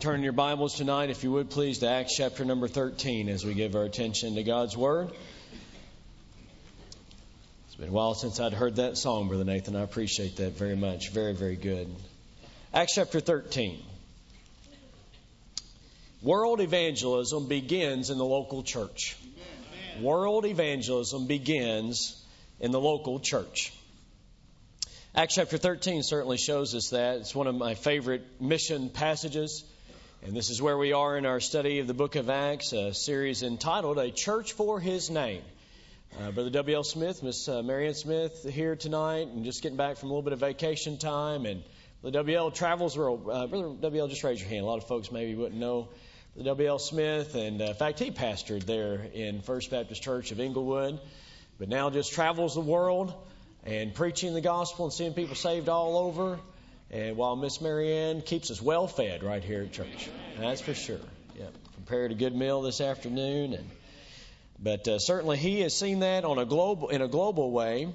Turn your Bibles tonight, if you would please, to Acts chapter number 13 as we give our attention to God's Word. It's been a while since I'd heard that song, Brother Nathan. I appreciate that very much. Very, very good. Acts chapter 13. World evangelism begins in the local church. World evangelism begins in the local church. Acts chapter 13 certainly shows us that. It's one of my favorite mission passages. And this is where we are in our study of the book of Acts, a series entitled A Church for His Name. Uh, Brother W.L. Smith, Miss uh, Smith here tonight, and just getting back from a little bit of vacation time. And the W.L. travels world. Uh, Brother W.L., just raise your hand. A lot of folks maybe wouldn't know the W.L. Smith. And uh, in fact, he pastored there in First Baptist Church of Englewood, but now just travels the world and preaching the gospel and seeing people saved all over. And while Miss Marianne keeps us well fed right here at church, that's for sure. Prepared a good meal this afternoon, and but uh, certainly he has seen that on a global in a global way,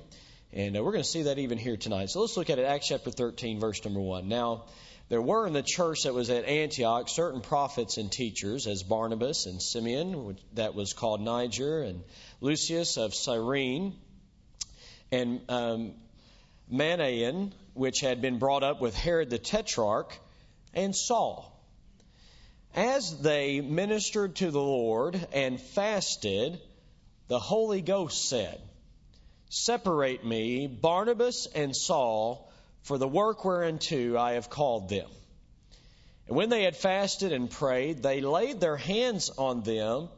and uh, we're going to see that even here tonight. So let's look at it. Acts chapter 13, verse number one. Now. There were in the church that was at Antioch certain prophets and teachers, as Barnabas and Simeon, that was called Niger, and Lucius of Cyrene, and um, Manaen, which had been brought up with Herod the Tetrarch, and Saul. As they ministered to the Lord and fasted, the Holy Ghost said, Separate me, Barnabas and Saul, for the work whereunto I have called them. And when they had fasted and prayed, they laid their hands on them,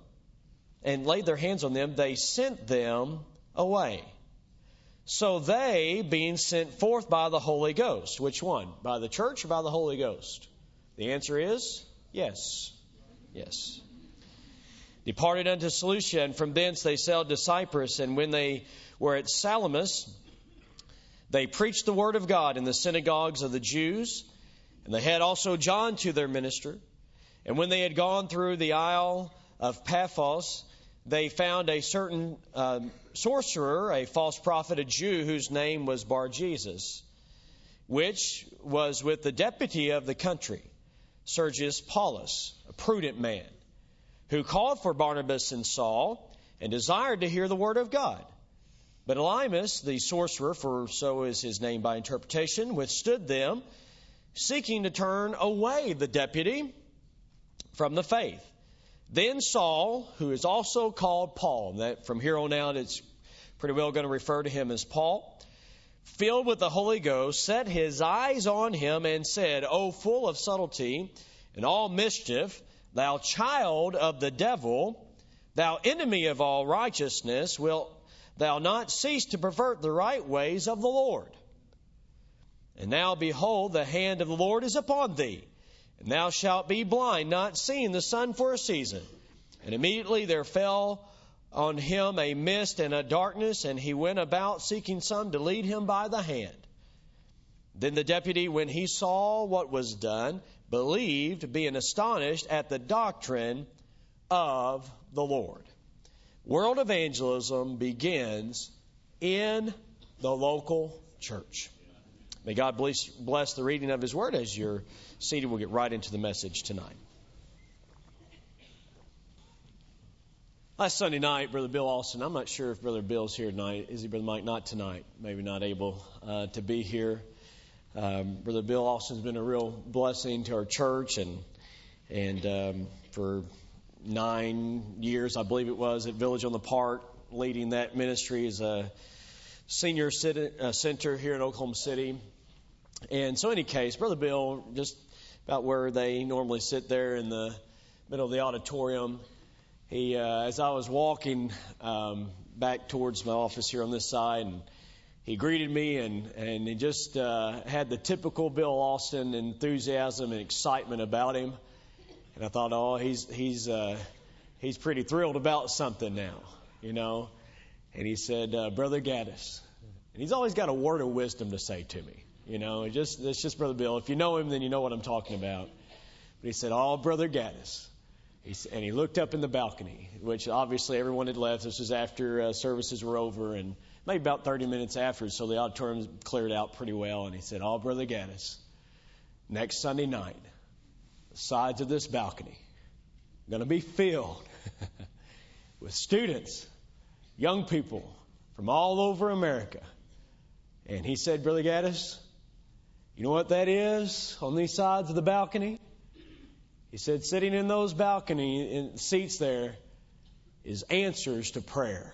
and laid their hands on them, they sent them away. So they, being sent forth by the Holy Ghost, which one? By the church or by the Holy Ghost? The answer is yes. Yes. Departed unto Seleucia, and from thence they sailed to Cyprus. And when they were at Salamis, they preached the word of God in the synagogues of the Jews. And they had also John to their minister. And when they had gone through the Isle of Paphos, they found a certain um, sorcerer, a false prophet, a Jew, whose name was Bar Jesus, which was with the deputy of the country, Sergius Paulus, a prudent man, who called for Barnabas and Saul and desired to hear the word of God. But Elymas, the sorcerer, for so is his name by interpretation, withstood them, seeking to turn away the deputy from the faith. Then Saul, who is also called Paul, that from here on out it's pretty well going to refer to him as Paul, filled with the Holy Ghost, set his eyes on him and said, O full of subtlety and all mischief, thou child of the devil, thou enemy of all righteousness, wilt thou not cease to pervert the right ways of the Lord? And now behold, the hand of the Lord is upon thee and thou shalt be blind, not seeing the sun for a season. And immediately there fell on him a mist and a darkness, and he went about seeking some to lead him by the hand. Then the deputy, when he saw what was done, believed, being astonished at the doctrine of the Lord. World evangelism begins in the local church. May God bless, bless the reading of His Word as you're seated. We'll get right into the message tonight. Last Sunday night, Brother Bill Austin, I'm not sure if Brother Bill's here tonight. Is he, Brother Mike? Not tonight. Maybe not able uh, to be here. Um, Brother Bill Austin's been a real blessing to our church, and and um, for nine years, I believe it was, at Village on the Park, leading that ministry as a senior uh, center here in Oklahoma City. And so, in any case, Brother Bill, just about where they normally sit there in the middle of the auditorium, he, uh, as I was walking um, back towards my office here on this side, and he greeted me and, and he just uh, had the typical Bill Austin enthusiasm and excitement about him. And I thought, oh, he's, he's, uh, he's pretty thrilled about something now, you know. And he said, uh, Brother Gaddis. And he's always got a word of wisdom to say to me. You know, just that's just Brother Bill. If you know him, then you know what I'm talking about. But he said, "Oh, Brother Gaddis." He, and he looked up in the balcony, which obviously everyone had left. This was after uh, services were over, and maybe about 30 minutes after, so the auditorium cleared out pretty well. And he said, "Oh, Brother Gaddis, next Sunday night, the sides of this balcony are going to be filled with students, young people from all over America. And he said, Brother Gaddis, you know what that is on these sides of the balcony? He said, sitting in those balcony seats there is answers to prayer.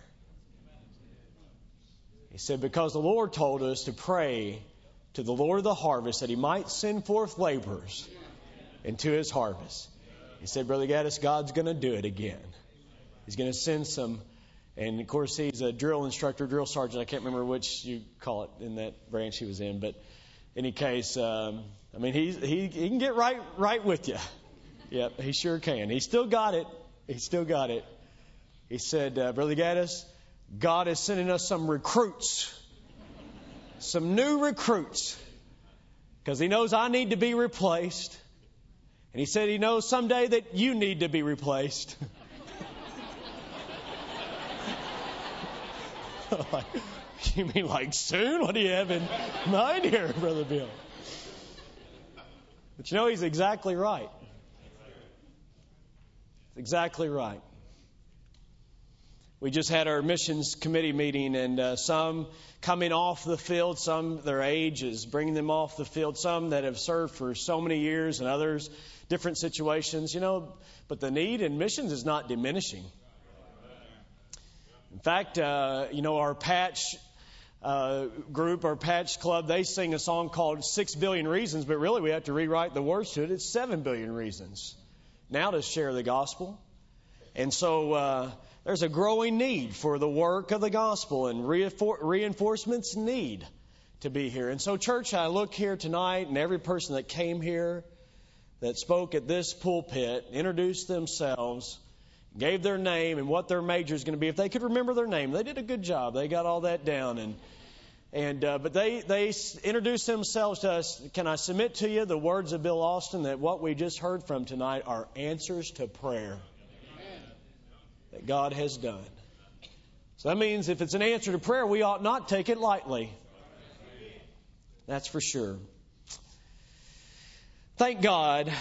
He said, because the Lord told us to pray to the Lord of the harvest that he might send forth laborers into his harvest. He said, Brother Gaddis, God's going to do it again. He's going to send some, and of course, he's a drill instructor, drill sergeant. I can't remember which you call it in that branch he was in, but in any case, um, I mean, he, he, he can get right, right with you. Yep, he sure can. He still got it. He still got it. He said, uh, Brother Gaddis, God is sending us some recruits, some new recruits, because He knows I need to be replaced. And He said He knows someday that you need to be replaced. you mean like soon? What do you have in mind here, Brother Bill? But you know, He's exactly right. Exactly right. We just had our missions committee meeting, and uh, some coming off the field, some their age is bringing them off the field, some that have served for so many years, and others different situations, you know. But the need in missions is not diminishing. In fact, uh, you know, our patch uh, group, or patch club, they sing a song called Six Billion Reasons, but really we have to rewrite the words to it. It's Seven Billion Reasons now to share the gospel. And so, uh, there's a growing need for the work of the gospel, and reinforcements need to be here. And so, church, I look here tonight, and every person that came here that spoke at this pulpit introduced themselves, gave their name and what their major is going to be. If they could remember their name, they did a good job. They got all that down, and and uh, but they they introduced themselves to us. Can I submit to you the words of Bill Austin that what we just heard from tonight are answers to prayer that God has done. So that means if it's an answer to prayer, we ought not take it lightly. That's for sure. Thank God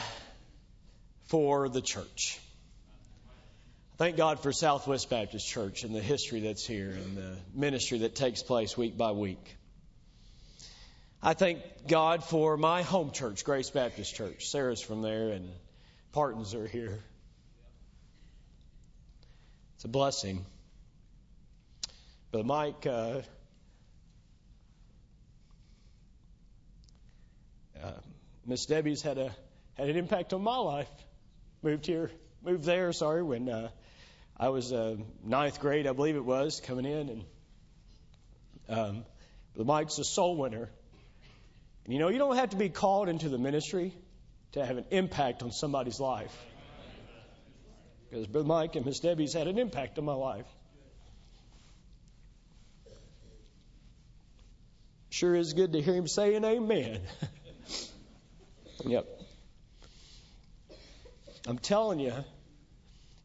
for the church. Thank God for Southwest Baptist Church and the history that's here and the ministry that takes place week by week. I thank God for my home church, Grace Baptist Church. Sarah's from there and Partons are here. It's a blessing. But Mike, uh, uh, Miss Debbie's had a had an impact on my life. Moved here, moved there. Sorry, when uh, I was uh, ninth grade, I believe it was, coming in, and um, but Mike's a soul winner. And you know, you don't have to be called into the ministry to have an impact on somebody's life because Brother Mike and Miss Debbie's had an impact on my life. Sure is good to hear him say an amen. yep. I'm telling you,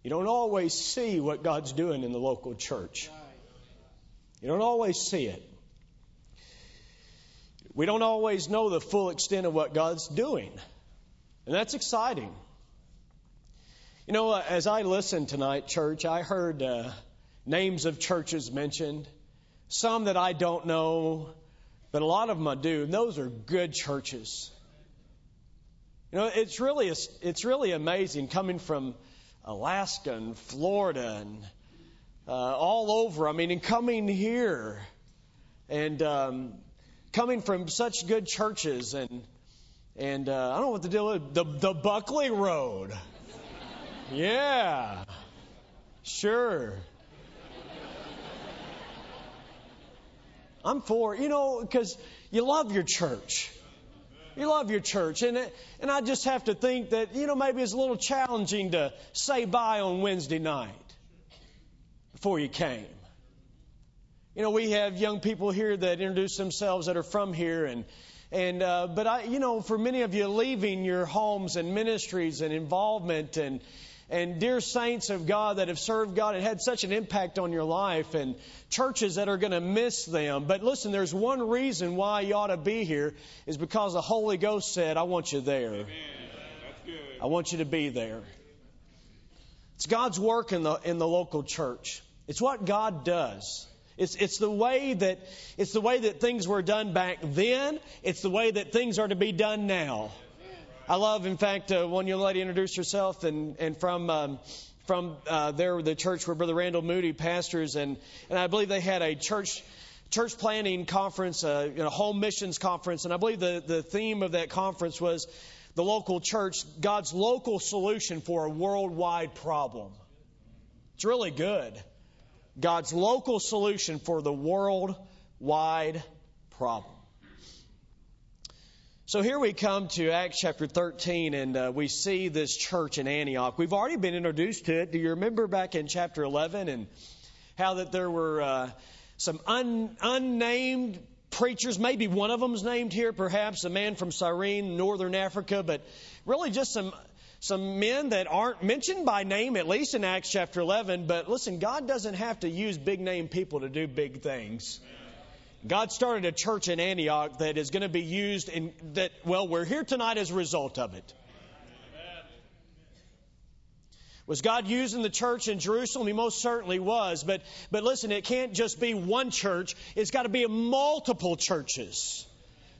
you don't always see what God's doing in the local church. You don't always see it. We don't always know the full extent of what God's doing. And that's exciting. You know, uh, as I listened tonight, church, I heard uh, names of churches mentioned, some that I don't know, but a lot of them I do. And those are good churches. You know, it's really it's really amazing coming from Alaska and Florida and uh, all over. I mean, and coming here and um, coming from such good churches and and uh, I don't know what the deal is. The the Buckley Road. Yeah. Sure. I'm for, you know, because you love your church. You love your church. And, and I just have to think that, you know, maybe it's a little challenging to say bye on Wednesday night before you came. You know, we have young people here that introduce themselves that are from here and, and uh, but I, you know, for many of you leaving your homes and ministries and involvement and and dear saints of God that have served God and had such an impact on your life, and churches that are going to miss them. But listen, there's one reason why you ought to be here is because the Holy Ghost said, I want you there. Amen. That's good. I want you to be there. It's God's work in the, in the local church. It's what God does. It's, it's the way that it's the way that things were done back then. It's the way that things are to be done now. I love, in fact, uh, one young lady introduced herself, and and from um, from uh, there the church where Brother Randall Moody pastors, and and I believe they had a church church planning conference, a uh, you know, home missions conference, and I believe the the theme of that conference was the local church, God's local solution for a worldwide problem. It's really good. God's local solution for the worldwide problem. So here we come to Acts chapter 13, and uh, we see this church in Antioch. We've already been introduced to it. Do you remember back in chapter 11 and how that there were uh, some un, unnamed preachers? Maybe one of them's named here, perhaps a man from Cyrene, northern Africa, but really just some some men that aren't mentioned by name, at least in Acts chapter 11. But listen, God doesn't have to use big name people to do big things. God started a church in Antioch that is going to be used in that, well, we're here tonight as a result of it. Was God using the church in Jerusalem? He most certainly was. But, but listen, it can't just be one church. It's got to be multiple churches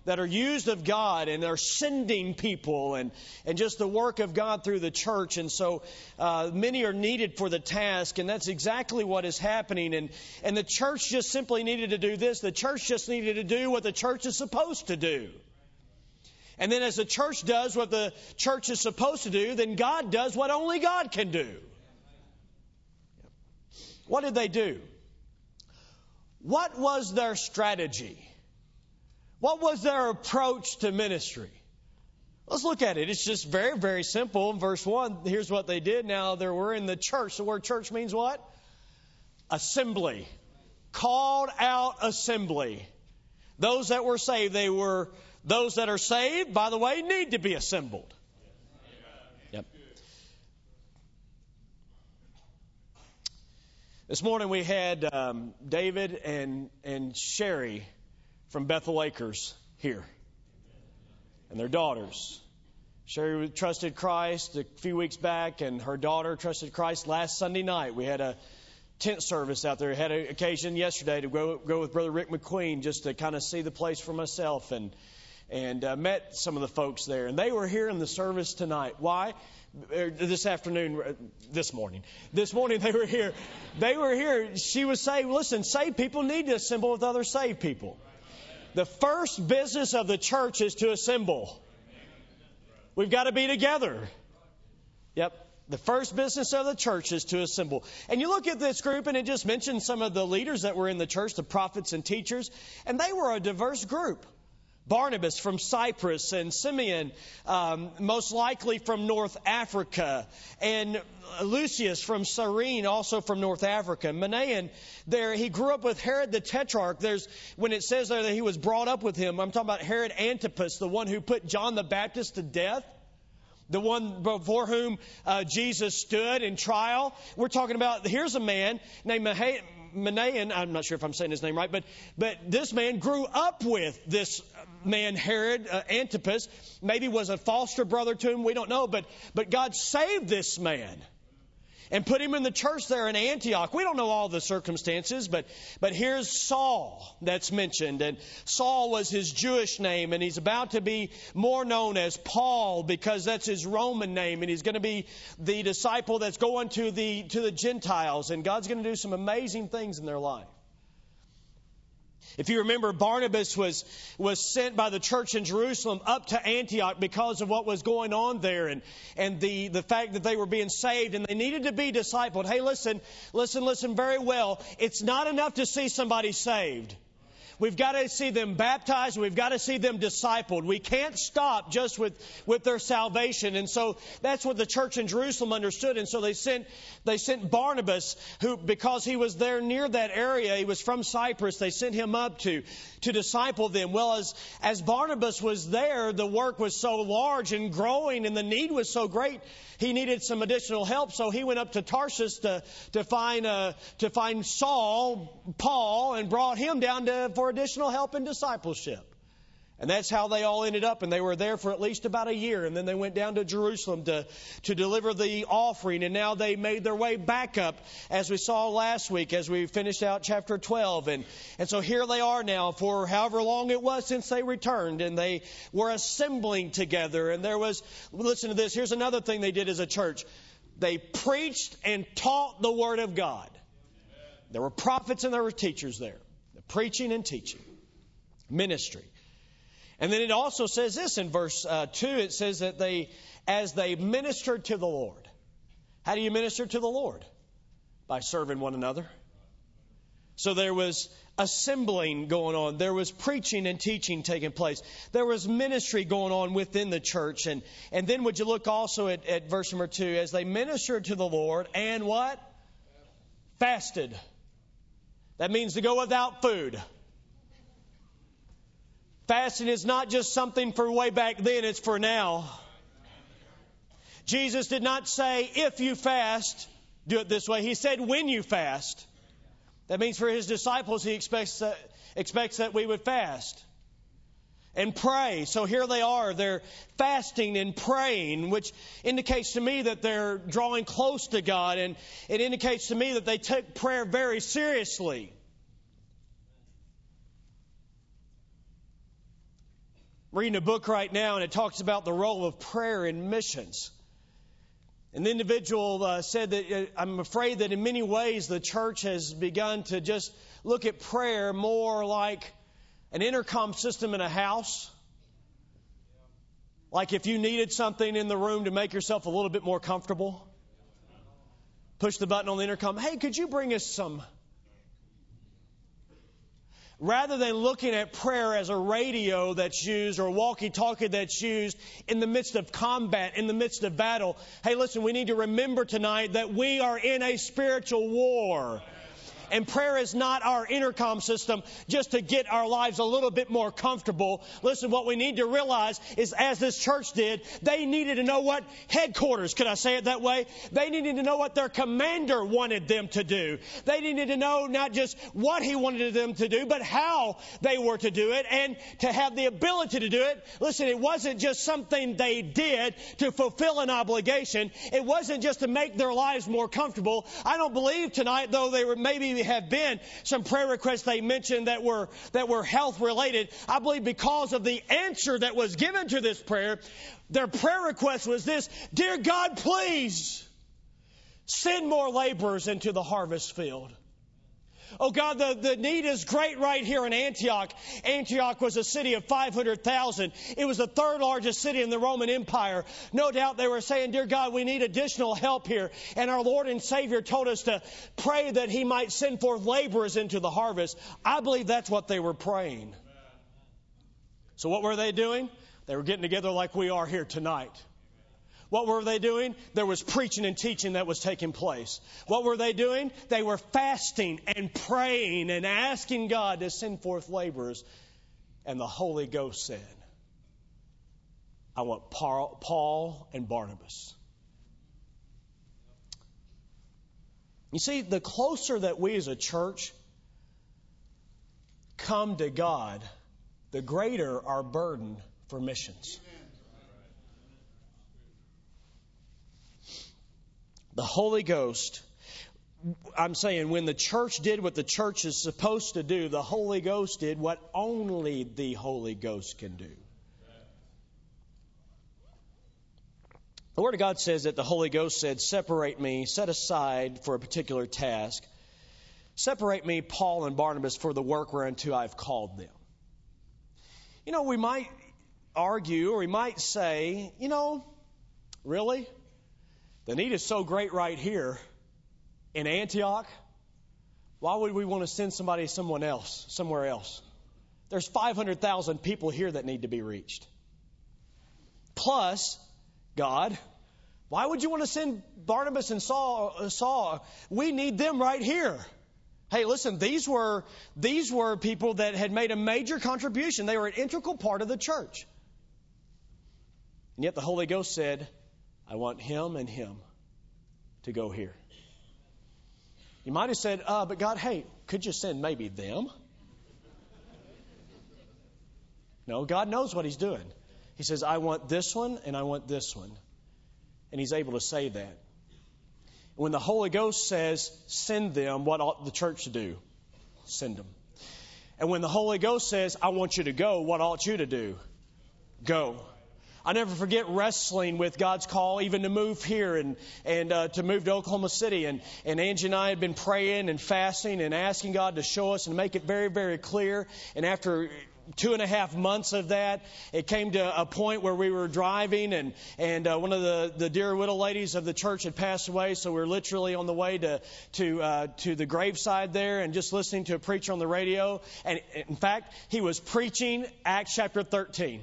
that are used of God and are sending people and, and just the work of God through the church. And so uh, many are needed for the task, and that's exactly what is happening. And, and the church just simply needed to do this. The church just needed to do what the church is supposed to do. And then as the church does what the church is supposed to do, then God does what only God can do. What did they do? What was their strategy? What was their approach to ministry? Let's look at it. It's just very, very simple. In verse 1, here's what they did. Now, they were in the church. The word church means what? Assembly. Called out assembly. Those that were saved, they were, those that are saved, by the way, need to be assembled. Yep. This morning we had um, David and, and Sherry from Bethel Acres here and their daughters. Sherry trusted Christ a few weeks back, and her daughter trusted Christ last Sunday night. We had a tent service out there. I had an occasion yesterday to go, go with Brother Rick McQueen just to kind of see the place for myself and and uh, met some of the folks there. And they were here in the service tonight. Why? Er, this afternoon, uh, this morning. This morning they were here. They were here. She was saying, listen, saved people need to assemble with other saved people. The first business of the church is to assemble. We've got to be together. Yep. The first business of the church is to assemble. And you look at this group, and it just mentions some of the leaders that were in the church, the prophets and teachers, and they were a diverse group. Barnabas from Cyprus and Simeon, um, most likely from North Africa, and Lucius from Cyrene, also from North Africa. Manaen, there he grew up with Herod the Tetrarch. There's when it says there that he was brought up with him. I'm talking about Herod Antipas, the one who put John the Baptist to death the one before whom uh, Jesus stood in trial. We're talking about here's a man named Manaen. I'm not sure if I'm saying his name right, but but this man grew up with this man Herod uh, Antipas. Maybe was a foster brother to him. We don't know, but but God saved this man and put him in the church there in Antioch. We don't know all the circumstances, but, but here's Saul that's mentioned. And Saul was his Jewish name, and he's about to be more known as Paul because that's his Roman name, and he's going to be the disciple that's going to the, to the Gentiles, and God's going to do some amazing things in their life. If you remember, Barnabas was, was sent by the church in Jerusalem up to Antioch because of what was going on there and, and the, the fact that they were being saved and they needed to be discipled. Hey, listen, listen, listen very well. It's not enough to see somebody saved. We've got to see them baptized. We've got to see them discipled. We can't stop just with, with their salvation. And so that's what the church in Jerusalem understood. And so they sent, they sent Barnabas, who, because he was there near that area, he was from Cyprus, they sent him up to, to disciple them. Well, as, as Barnabas was there, the work was so large and growing and the need was so great he needed some additional help, so he went up to Tarsus to, to find uh, to find Saul, Paul, and brought him down to, for additional help in discipleship. And that's how they all ended up. And they were there for at least about a year. And then they went down to Jerusalem to, to deliver the offering. And now they made their way back up, as we saw last week, as we finished out chapter 12. And, and so here they are now for however long it was since they returned. And they were assembling together. And there was, listen to this, here's another thing they did as a church. They preached and taught the Word of God. There were prophets and there were teachers there. Preaching and teaching. Ministry. And then it also says this in verse uh, 2 it says that they, as they ministered to the Lord. How do you minister to the Lord? By serving one another. So there was assembling going on. There was preaching and teaching taking place. There was ministry going on within the church. And, and then would you look also at, at verse number 2 as they ministered to the Lord and what? Fasted. That means to go without food. Fasting is not just something for way back then, it's for now. Jesus did not say, if you fast, do it this way. He said, when you fast. That means for his disciples, he expects that, expects that we would fast and pray. So here they are. They're fasting and praying, which indicates to me that they're drawing close to God, and it indicates to me that they take prayer very seriously. reading a book right now, and it talks about the role of prayer in missions. And the individual uh, said that uh, I'm afraid that in many ways the church has begun to just look at prayer more like an intercom system in a house. Like if you needed something in the room to make yourself a little bit more comfortable, push the button on the intercom. Hey, could you bring us some rather than looking at prayer as a radio that's used or a walkie talkie that's used in the midst of combat, in the midst of battle. Hey, listen, we need to remember tonight that we are in a spiritual war. And prayer is not our intercom system just to get our lives a little bit more comfortable. Listen, what we need to realize is as this church did, they needed to know what headquarters, could I say it that way? They needed to know what their commander wanted them to do. They needed to know not just what he wanted them to do, but how they were to do it and to have the ability to do it. Listen, it wasn't just something they did to fulfill an obligation. It wasn't just to make their lives more comfortable. I don't believe tonight, though they were maybe have been some prayer requests they mentioned that were, that were health related. I believe because of the answer that was given to this prayer, their prayer request was this, Dear God, please send more laborers into the harvest field. Oh God, the, the need is great right here in Antioch. Antioch was a city of 500,000. It was the third largest city in the Roman Empire. No doubt they were saying, Dear God, we need additional help here. And our Lord and Savior told us to pray that He might send forth laborers into the harvest. I believe that's what they were praying. So what were they doing? They were getting together like we are here tonight. What were they doing? There was preaching and teaching that was taking place. What were they doing? They were fasting and praying and asking God to send forth laborers. And the Holy Ghost said, I want Paul and Barnabas. You see, the closer that we as a church come to God, the greater our burden for missions. The Holy Ghost, I'm saying when the church did what the church is supposed to do, the Holy Ghost did what only the Holy Ghost can do. The Word of God says that the Holy Ghost said, Separate me, set aside for a particular task. Separate me, Paul and Barnabas, for the work whereunto I've called them. You know, we might argue or we might say, you know, really? The need is so great right here in Antioch. Why would we want to send somebody someone else, somewhere else? There's 500,000 people here that need to be reached. Plus, God, why would you want to send Barnabas and Saul? Uh, Saul? We need them right here. Hey, listen, these were, these were people that had made a major contribution. They were an integral part of the church. And yet the Holy Ghost said, I want him and him to go here. You might have said, uh, but God, hey, could you send maybe them? No, God knows what He's doing. He says, I want this one and I want this one. And He's able to say that. When the Holy Ghost says, send them, what ought the church to do? Send them. And when the Holy Ghost says, I want you to go, what ought you to do? Go. I never forget wrestling with God's call, even to move here and, and uh, to move to Oklahoma City. And, and Angie and I had been praying and fasting and asking God to show us and make it very, very clear. And after two and a half months of that, it came to a point where we were driving, and and uh, one of the the dear widow ladies of the church had passed away, so we are literally on the way to to uh, to the graveside there, and just listening to a preacher on the radio, and in fact, he was preaching Acts chapter 13.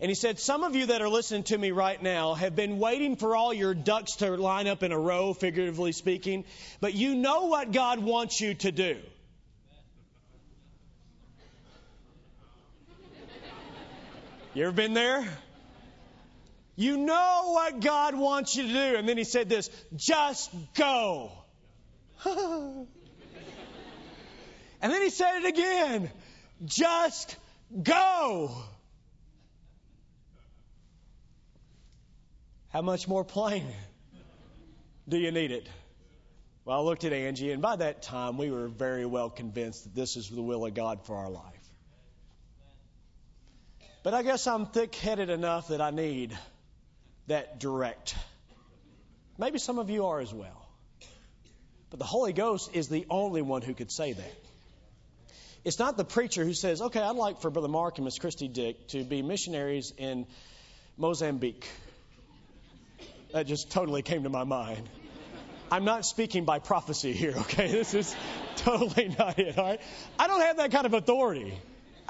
And he said, Some of you that are listening to me right now have been waiting for all your ducks to line up in a row, figuratively speaking, but you know what God wants you to do. You ever been there? You know what God wants you to do. And then he said this just go. and then he said it again just go. How much more plain do you need it? Well, I looked at Angie, and by that time, we were very well convinced that this is the will of God for our life. But I guess I'm thick headed enough that I need that direct. Maybe some of you are as well. But the Holy Ghost is the only one who could say that. It's not the preacher who says, okay, I'd like for Brother Mark and Miss Christy Dick to be missionaries in Mozambique. That just totally came to my mind. I'm not speaking by prophecy here, okay? This is totally not it, all right? I don't have that kind of authority.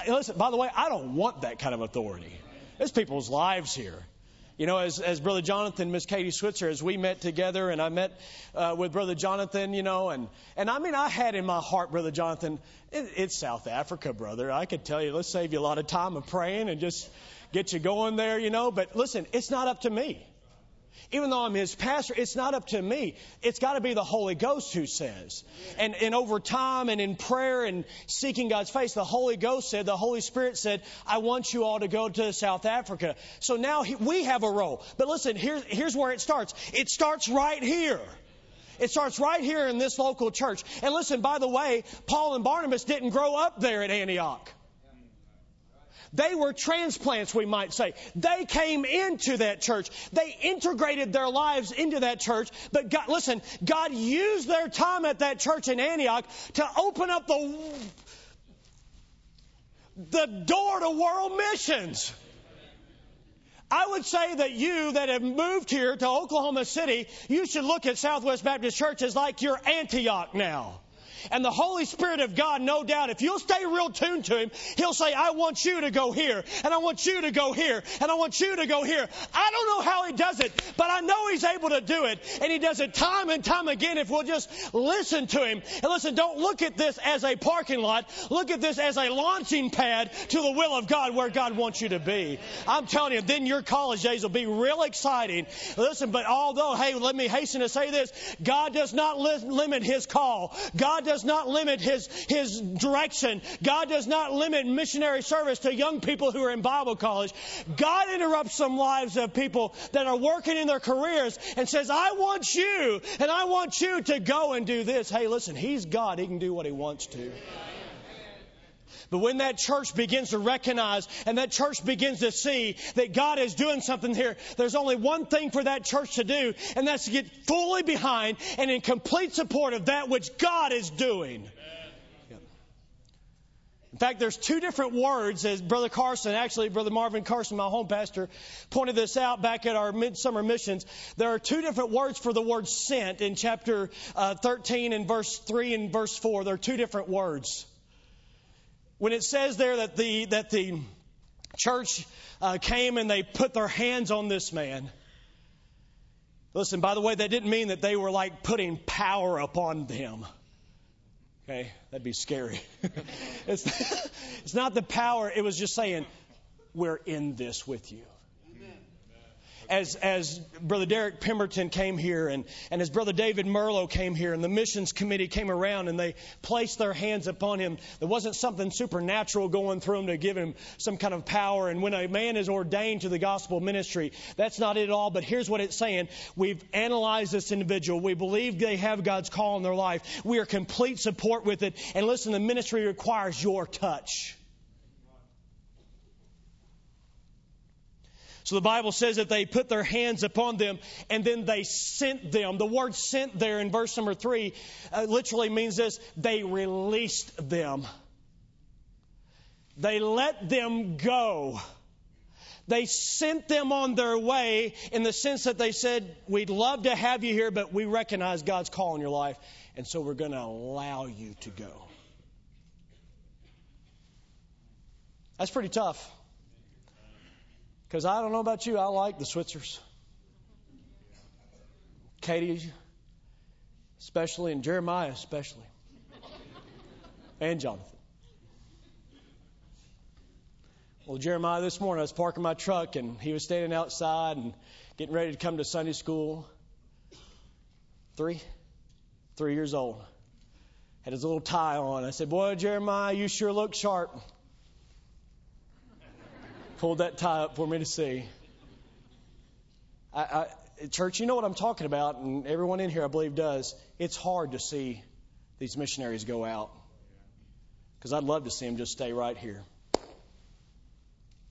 Listen, by the way, I don't want that kind of authority. There's people's lives here. You know, as, as Brother Jonathan, Miss Katie Switzer, as we met together, and I met uh, with Brother Jonathan, you know, and, and I mean, I had in my heart, Brother Jonathan, it, it's South Africa, brother. I could tell you, let's save you a lot of time of praying and just get you going there, you know, but listen, it's not up to me. Even though I'm his pastor, it's not up to me. It's got to be the Holy Ghost who says. And, and over time and in prayer and seeking God's face, the Holy Ghost said, the Holy Spirit said, I want you all to go to South Africa. So now he, we have a role. But listen, here, here's where it starts. It starts right here. It starts right here in this local church. And listen, by the way, Paul and Barnabas didn't grow up there at Antioch. They were transplants, we might say. They came into that church. They integrated their lives into that church. But God, listen, God used their time at that church in Antioch to open up the, the door to world missions. I would say that you that have moved here to Oklahoma City, you should look at Southwest Baptist Church as like your Antioch now. And the Holy Spirit of God, no doubt, if you'll stay real tuned to Him, He'll say, I want you to go here, and I want you to go here, and I want you to go here. I don't know how He does it, but I know He's able to do it, and He does it time and time again if we'll just listen to Him. And listen, don't look at this as a parking lot. Look at this as a launching pad to the will of God where God wants you to be. I'm telling you, then your college days will be real exciting. Listen, but although, hey, let me hasten to say this, God does not li- limit His call. God does not limit his, his direction. God does not limit missionary service to young people who are in Bible college. God interrupts some lives of people that are working in their careers and says, I want you and I want you to go and do this. Hey, listen, He's God. He can do what He wants to. But when that church begins to recognize and that church begins to see that God is doing something here, there's only one thing for that church to do, and that's to get fully behind and in complete support of that which God is doing. In fact, there's two different words, as Brother Carson, actually, Brother Marvin Carson, my home pastor, pointed this out back at our midsummer missions. There are two different words for the word sent in chapter uh, 13 and verse 3 and verse 4. There are two different words when it says there that the, that the church uh, came and they put their hands on this man, listen, by the way, that didn't mean that they were like putting power upon them. Okay, that'd be scary. it's, it's not the power, it was just saying, we're in this with you. As, as Brother Derek Pemberton came here and, and as Brother David Merlo came here and the missions committee came around and they placed their hands upon him, there wasn't something supernatural going through him to give him some kind of power. And when a man is ordained to the gospel ministry, that's not it at all. But here's what it's saying. We've analyzed this individual. We believe they have God's call in their life. We are complete support with it. And listen, the ministry requires your touch. So the Bible says that they put their hands upon them and then they sent them. The word sent there in verse number three uh, literally means this they released them. They let them go. They sent them on their way in the sense that they said, We'd love to have you here, but we recognize God's call in your life, and so we're going to allow you to go. That's pretty tough. Because I don't know about you, I like the Switzers. Katie, especially, and Jeremiah, especially. And Jonathan. Well, Jeremiah, this morning I was parking my truck and he was standing outside and getting ready to come to Sunday school. Three? Three years old. Had his little tie on. I said, Boy, Jeremiah, you sure look sharp pulled that tie up for me to see. I, I, church, you know what I'm talking about, and everyone in here, I believe, does. It's hard to see these missionaries go out because I'd love to see them just stay right here.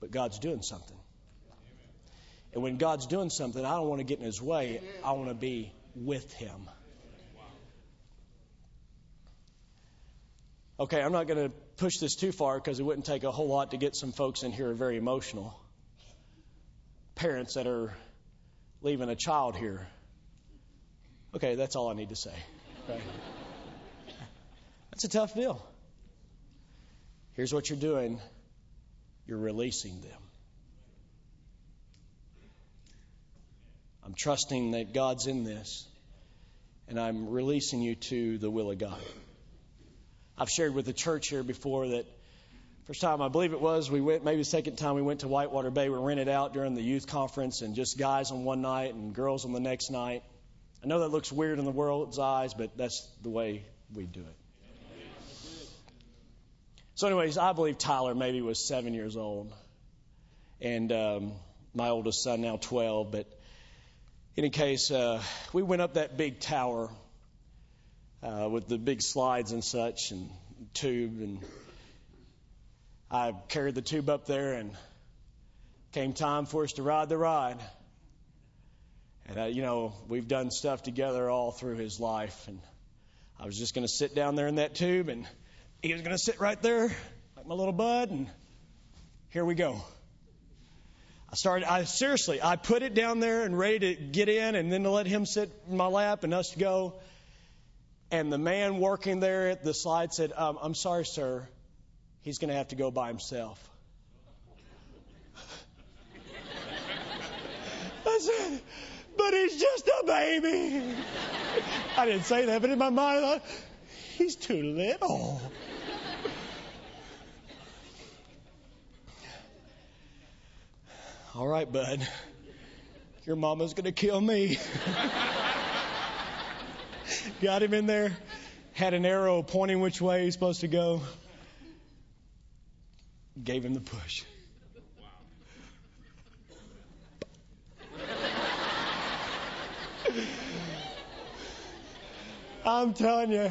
But God's doing something. And when God's doing something, I don't want to get in His way. I want to be with Him. Okay, I'm not going to push this too far because it wouldn't take a whole lot to get some folks in here very emotional. Parents that are leaving a child here. Okay, that's all I need to say. Okay? That's a tough deal. Here's what you're doing you're releasing them. I'm trusting that God's in this, and I'm releasing you to the will of God. I've shared with the church here before that first time I believe it was we went maybe the second time we went to Whitewater Bay we rented out during the youth conference and just guys on one night and girls on the next night. I know that looks weird in the world's eyes, but that's the way we do it. So, anyways, I believe Tyler maybe was seven years old, and um, my oldest son now 12. But in any case, uh, we went up that big tower uh, with the big slides and such and tube. And I carried the tube up there, and came time for us to ride the ride. And, uh, you know, we've done stuff together all through his life. And I was just going to sit down there in that tube, and he was going to sit right there, like my little bud, and here we go. I started, I seriously, I put it down there and ready to get in and then to let him sit in my lap and us to go. And the man working there at the slide said, um, I'm sorry, sir. He's going to have to go by himself. I said, but he's just a baby. I didn't say that, but in my mind, I thought, he's too little. All right, bud. Your mama's going to kill me. Got him in there, had an arrow pointing which way he's supposed to go. Gave him the push. I'm telling you,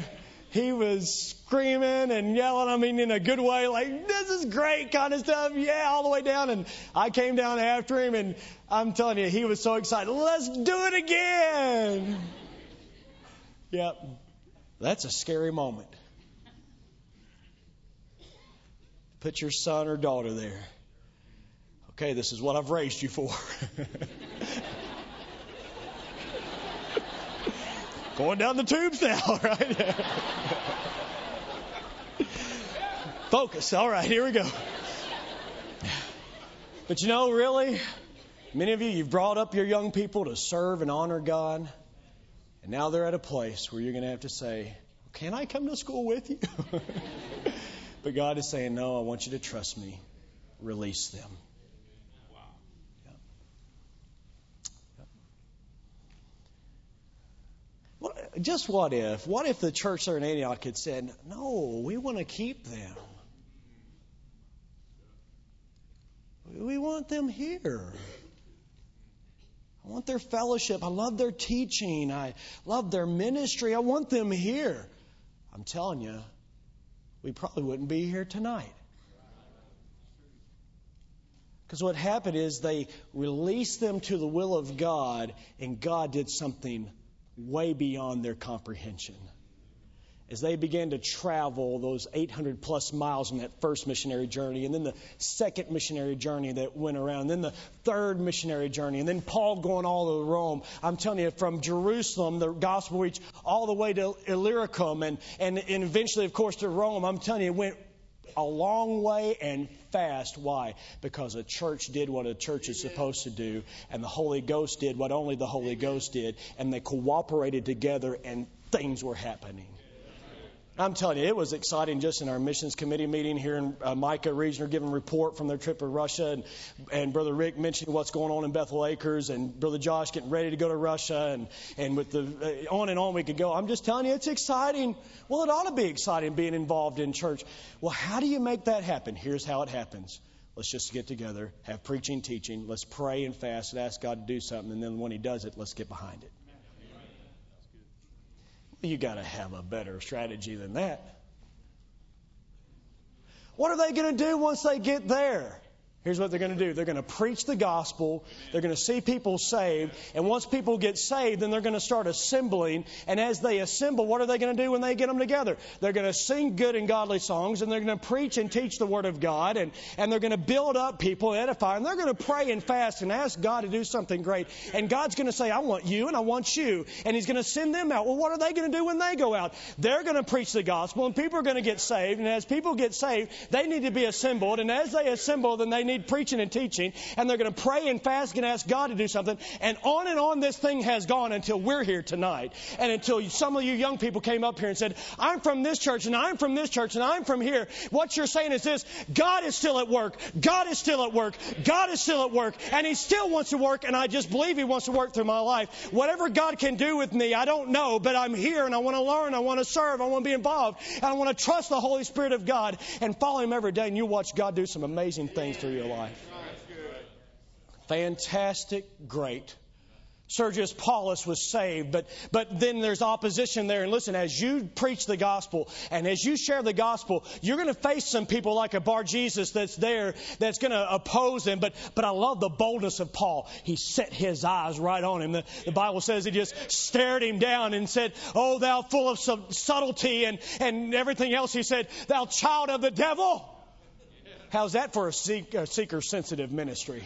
he was screaming and yelling. I mean, in a good way, like, this is great kind of stuff. Yeah, all the way down. And I came down after him, and I'm telling you, he was so excited. Let's do it again. Yep. That's a scary moment. Put your son or daughter there. Okay, this is what I've raised you for. Going down the tubes now, right? Focus. All right, here we go. But you know, really, many of you, you've brought up your young people to serve and honor God. And now they're at a place where you're going to have to say, Can I come to school with you? but God is saying, No, I want you to trust me. Release them. Just what if? What if the church there in Antioch had said, No, we want to keep them? We want them here. I want their fellowship. I love their teaching. I love their ministry. I want them here. I'm telling you, we probably wouldn't be here tonight. Because what happened is they released them to the will of God, and God did something way beyond their comprehension as they began to travel those 800 plus miles on that first missionary journey, and then the second missionary journey that went around, then the third missionary journey, and then Paul going all over Rome. I'm telling you, from Jerusalem, the gospel reached all the way to Illyricum, and, and, and eventually, of course, to Rome. I'm telling you, it went a long way and fast. Why? Because a church did what a church is supposed to do, and the Holy Ghost did what only the Holy Ghost did, and they cooperated together, and things were happening. I'm telling you, it was exciting just in our missions committee meeting here in uh, Micah region, giving report from their trip to Russia, and, and Brother Rick mentioning what's going on in Bethel Acres, and Brother Josh getting ready to go to Russia, and, and with the uh, on and on we could go. I'm just telling you, it's exciting. Well, it ought to be exciting being involved in church. Well, how do you make that happen? Here's how it happens. Let's just get together, have preaching, teaching. Let's pray and fast and ask God to do something, and then when He does it, let's get behind it you got to have a better strategy than that. What are they going to do once they get there? Here's what they're going to do. They're going to preach the gospel. They're going to see people saved. And once people get saved, then they're going to start assembling. And as they assemble, what are they going to do when they get them together? They're going to sing good and godly songs, and they're going to preach and teach the Word of God, and, and they're going to build up people, edify, and they're going to pray and fast and ask God to do something great. And God's going to say, I want you, and I want you. And He's going to send them out. Well, what are they going to do when they go out? They're going to preach the gospel, and people are going to get saved. And as people get saved, they need to be assembled. And as they assemble, then they need preaching and teaching, and they're going to pray and fast and ask God to do something. And on and on this thing has gone until we're here tonight. And until some of you young people came up here and said, I'm from this church, and I'm from this church, and I'm from here. What you're saying is this God is still at work. God is still at work. God is still at work. And He still wants to work, and I just believe He wants to work through my life. Whatever God can do with me, I don't know, but I'm here, and I want to learn. I want to serve. I want to be involved. And I want to trust the Holy Spirit of God and follow Him every day. And you watch God do some amazing things through your life. Fantastic, great. Sergius Paulus was saved, but, but then there's opposition there. And listen, as you preach the gospel and as you share the gospel, you're going to face some people like a Bar Jesus that's there that's going to oppose them. But, but I love the boldness of Paul. He set his eyes right on him. The, the Bible says he just stared him down and said, Oh, thou full of subtlety and, and everything else. He said, Thou child of the devil. How's that for a seeker sensitive ministry?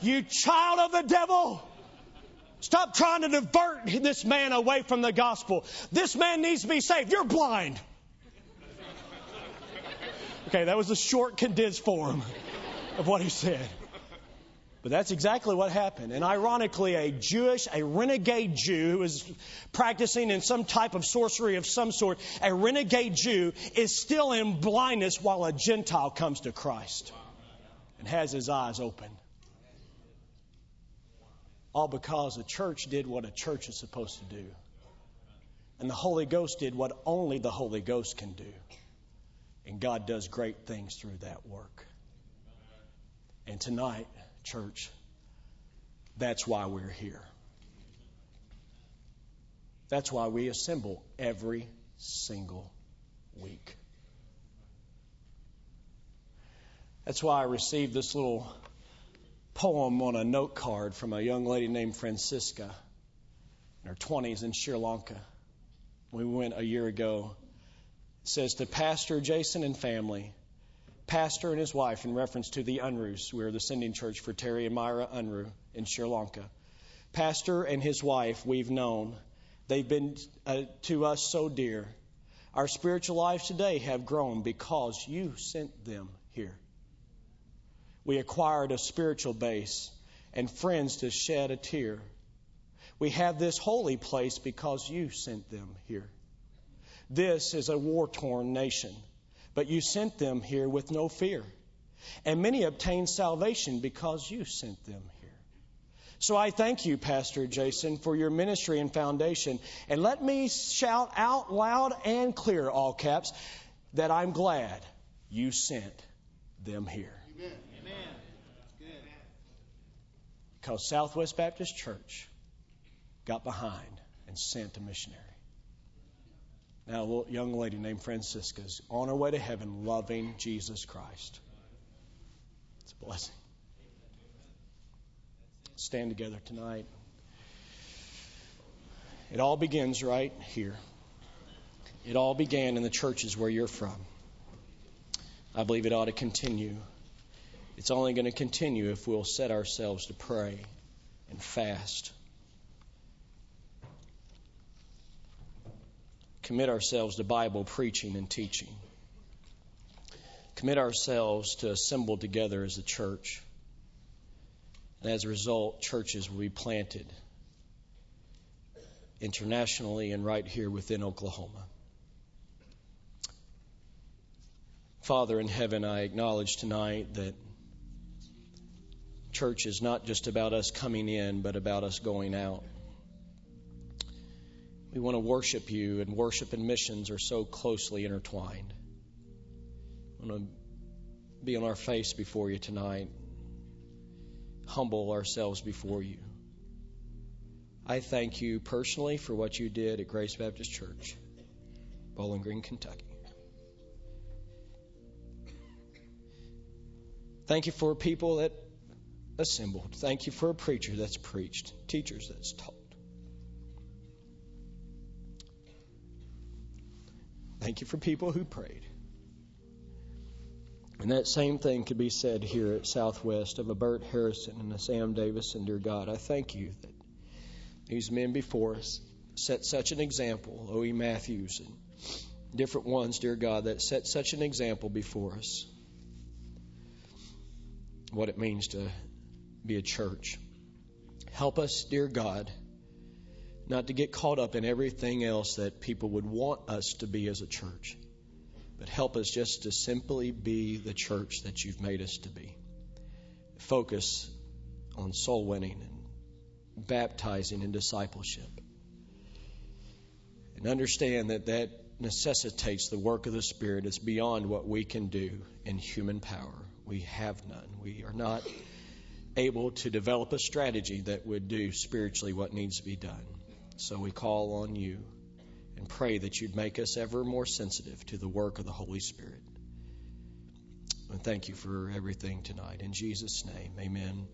You child of the devil. Stop trying to divert this man away from the gospel. This man needs to be saved. You're blind. Okay, that was a short, condensed form of what he said. But that's exactly what happened. And ironically, a Jewish, a renegade Jew who was practicing in some type of sorcery of some sort, a renegade Jew is still in blindness while a Gentile comes to Christ and has his eyes open. All because the church did what a church is supposed to do. And the Holy Ghost did what only the Holy Ghost can do. And God does great things through that work. And tonight, church, that's why we're here. That's why we assemble every single week. That's why I received this little poem on a note card from a young lady named Francisca in her 20s in Sri Lanka. We went a year ago. It says to Pastor Jason and family, Pastor and his wife, in reference to the Unruhs. We're the sending church for Terry and Myra Unruh in Sri Lanka. Pastor and his wife, we've known. They've been uh, to us so dear. Our spiritual lives today have grown because you sent them here we acquired a spiritual base and friends to shed a tear. We have this holy place because you sent them here. This is a war torn nation, but you sent them here with no fear. And many obtained salvation because you sent them here. So I thank you, Pastor Jason, for your ministry and foundation. And let me shout out loud and clear, all caps, that I'm glad you sent them here. Because Southwest Baptist Church got behind and sent a missionary. Now, a young lady named Francisca is on her way to heaven loving Jesus Christ. It's a blessing stand together tonight. It all begins right here. It all began in the churches where you're from. I believe it ought to continue. It's only going to continue if we'll set ourselves to pray and fast. Commit ourselves to Bible preaching and teaching. Commit ourselves to assemble together as a church. And as a result, churches will be planted internationally and right here within Oklahoma. Father in heaven, I acknowledge tonight that church is not just about us coming in, but about us going out. We want to worship you, and worship and missions are so closely intertwined. I want to be on our face before you tonight humble ourselves before you. I thank you personally for what you did at Grace Baptist Church, Bowling Green, Kentucky. Thank you for people that assembled. Thank you for a preacher that's preached, teachers that's taught. Thank you for people who prayed. And that same thing could be said here at Southwest of a Bert Harrison and a Sam Davis. And dear God, I thank you that these men before us set such an example. O.E. Matthews and different ones, dear God, that set such an example before us. What it means to be a church. Help us, dear God, not to get caught up in everything else that people would want us to be as a church but help us just to simply be the church that you've made us to be. Focus on soul winning and baptizing and discipleship. And understand that that necessitates the work of the Spirit. It's beyond what we can do in human power. We have none. We are not able to develop a strategy that would do spiritually what needs to be done. So we call on you and pray that you'd make us ever more sensitive to the work of the Holy Spirit. And thank you for everything tonight. In Jesus' name, amen.